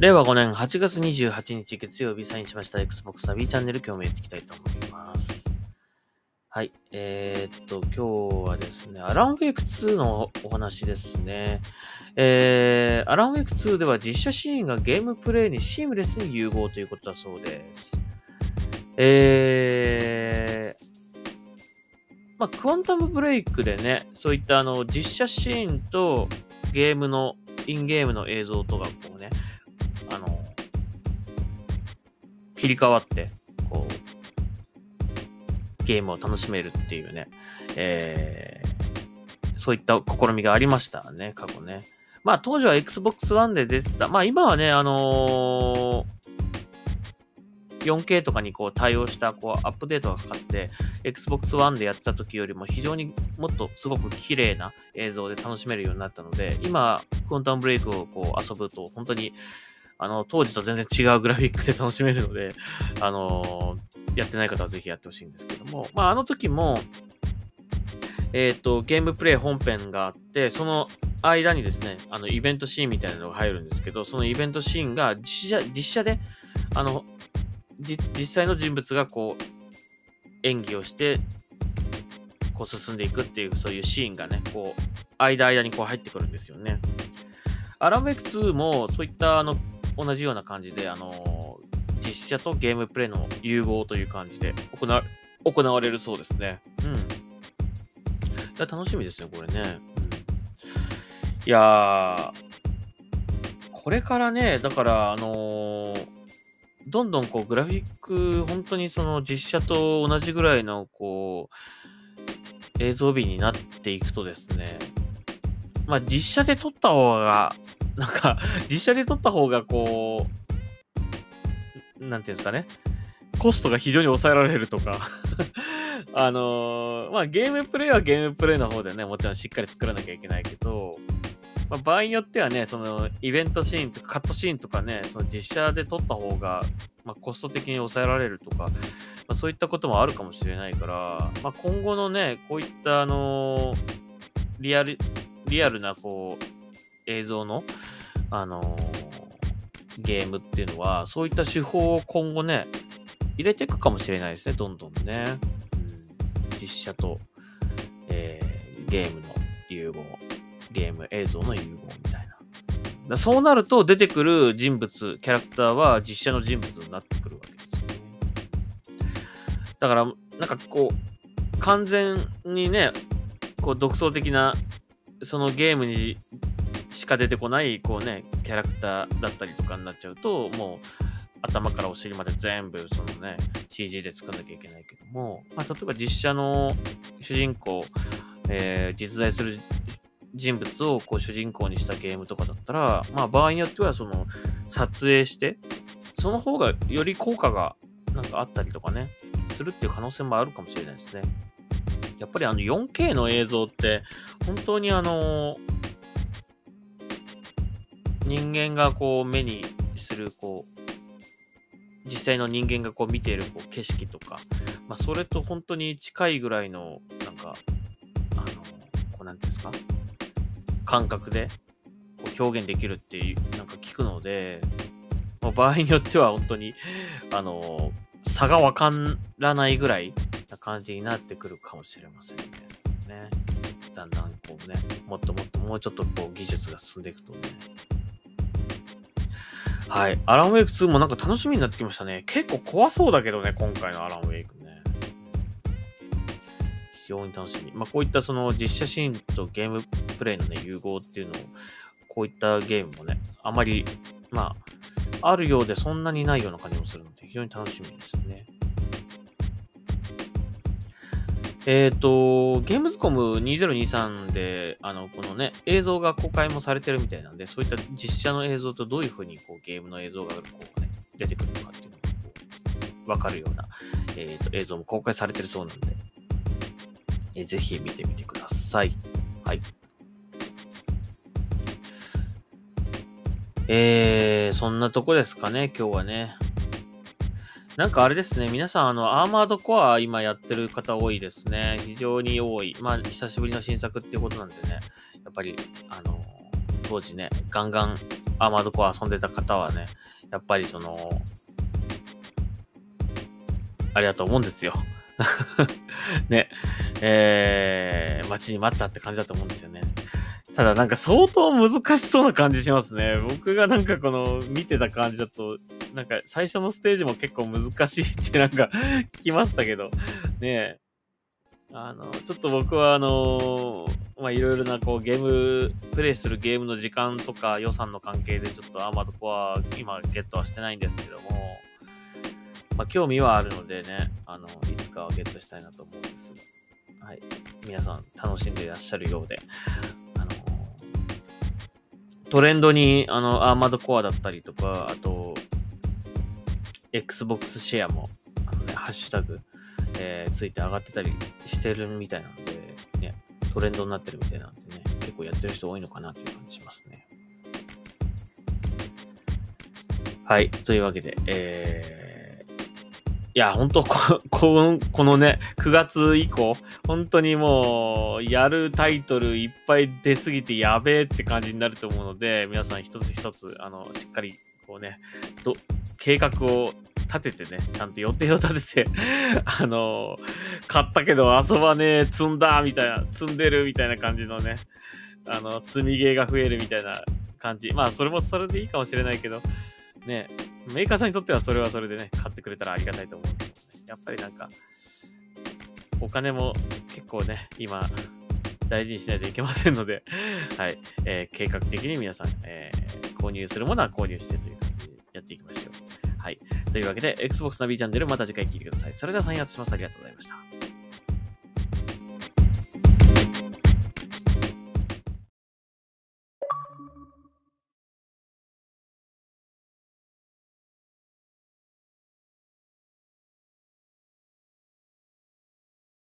令和5年8月28日月曜日サインしました Xbox ナビチャンネル今日もやっていきたいと思います。はい。えー、っと、今日はですね、アランウェイク2のお話ですね。えー、アランウェイク2では実写シーンがゲームプレイにシームレスに融合ということだそうです。えー、まあ、クワンタムブレイクでね、そういったあの、実写シーンとゲームの、インゲームの映像とかこ切り替わって、こう、ゲームを楽しめるっていうね、えー、そういった試みがありましたね、過去ね。まあ当時は Xbox One で出てた、まあ今はね、あのー 4K とかにこう対応したこうアップデートがかかって、Xbox One でやってた時よりも非常にもっとすごく綺麗な映像で楽しめるようになったので、今、クォンタムブレイクをこう遊ぶと、本当にあの、当時と全然違うグラフィックで楽しめるので、あのやってない方はぜひやってほしいんですけども、まあ、あの時も、えっ、と、ゲームプレイ本編があって、その間にですね、あの、イベントシーンみたいなのが入るんですけど、そのイベントシーンが実写、実写で、あの、実際の人物がこう、演技をして、こう進んでいくっていう、そういうシーンがね、こう、間間にこう入ってくるんですよね。アランウェイク2もそういったあの同じような感じで、あの実写とゲームプレイの融合という感じで行わ行われるそうですね。うん。いや、楽しみですね、これね。うん、いや、これからね、だから、あのーどんどんこうグラフィック、本当にその実写と同じぐらいのこう、映像美になっていくとですね、まあ実写で撮った方が、なんか、実写で撮った方がこう、なんていうんですかね、コストが非常に抑えられるとか、あのーまあゲームプレイはゲームプレイの方でね、もちろんしっかり作らなきゃいけないけど、まあ、場合によってはね、そのイベントシーンとかカットシーンとかね、その実写で撮った方が、まあ、コスト的に抑えられるとか、まあ、そういったこともあるかもしれないから、まあ、今後のね、こういったあのーリアル、リアルなこう、映像の、あのーゲームっていうのは、そういった手法を今後ね、入れていくかもしれないですね、どんどんね。うん、実写と、えーゲームの融合、ゲーム映像の融合みたいな。だそうなると出てくる人物、キャラクターは実写の人物になってくるわけですよ。だから、なんかこう、完全にね、こう独創的な、そのゲームにしか出てこない、こうね、キャラクターだったりとかになっちゃうと、もう、頭からお尻まで全部、そのね、CG で作んなきゃいけないけども、まあ、例えば実写の主人公、えー実在する人物をこう主人公にしたゲームとかだったら、まあ場合によってはその撮影して、その方がより効果がなんかあったりとかね、するっていう可能性もあるかもしれないですね。やっぱりあの 4K の映像って、本当にあの、人間がこう目にするこう、実際の人間がこう見ているこう景色とか、まあそれと本当に近いぐらいの、なんか、あの、こうなんていうんですか、感覚でこう表現できるっていう、なんか聞くので、まあ、場合によっては本当に、あの、差がわからないぐらいな感じになってくるかもしれませんね。ねだんだんこうね、もっともっともうちょっとこう技術が進んでいくとね。はい。アランウェイク2もなんか楽しみになってきましたね。結構怖そうだけどね、今回のアランウェイクね。非常に楽しみ。まあ、こういったその実写シーンとゲームプレイのね、融合っていうのを、こういったゲームもね、あまり、まあ、あるようでそんなにないような感じもするので、非常に楽しみですよね。えっ、と、ゲームズコム2023で、あの、このね、映像が公開もされてるみたいなんで、そういった実写の映像とどういう風にこうゲームの映像がこうね、出てくるのかっていうのがこうわかるような、えーと映像も公開されてるそうなんで、えーぜひ見てみてください。はい。えー、そんなとこですかね、今日はね。なんかあれですね、皆さん、あの、アーマードコア今やってる方多いですね。非常に多い。まあ、久しぶりの新作っていうことなんでね、やっぱり、あの、当時ね、ガンガンアーマードコア遊んでた方はね、やっぱりその、あれだと思うんですよ。ね。えー、待ちに待ったって感じだと思うんですよね。ただなんか相当難しそうな感じしますね。僕がなんかこの見てた感じだと、なんか最初のステージも結構難しいってなんか 聞きましたけど、ねえ。あの、ちょっと僕はあの、まあいろいろなこうゲーム、プレイするゲームの時間とか予算の関係でちょっとアーマードコア今ゲットはしてないんですけども、まあ興味はあるのでね、あの、いつかはゲットしたいなと思うんですが、はい。皆さん楽しんでいらっしゃるようで、あの、トレンドにあの、アーマードコアだったりとか、あと、Xbox シェアも、あのね、ハッシュタグ、えー、ついて上がってたりしてるみたいなんで、ね、トレンドになってるみたいなんでね、結構やってる人多いのかなという感じしますね。はい。というわけで、えー、いや、本当こ、この、このね、9月以降、本当にもう、やるタイトルいっぱい出すぎてやべえって感じになると思うので、皆さん一つ一つ、あの、しっかり、こうね、ど、計画を立ててね、ちゃんと予定を立てて あのー、買ったけど遊ばねえ、積んだみたいな、積んでるみたいな感じのね、あの、積みゲーが増えるみたいな感じ。まあ、それもそれでいいかもしれないけど、ね、メーカーさんにとってはそれはそれでね、買ってくれたらありがたいと思うんですね。やっぱりなんか、お金も結構ね、今、大事にしないといけませんので、はい、えー、計画的に皆さん、えー、購入するものは購入してという感じでやっていきましょう。はい。というわけで、Xbox ナビチャンネルまた次回聞いてください。それではサインアウトします。ありがとうございました。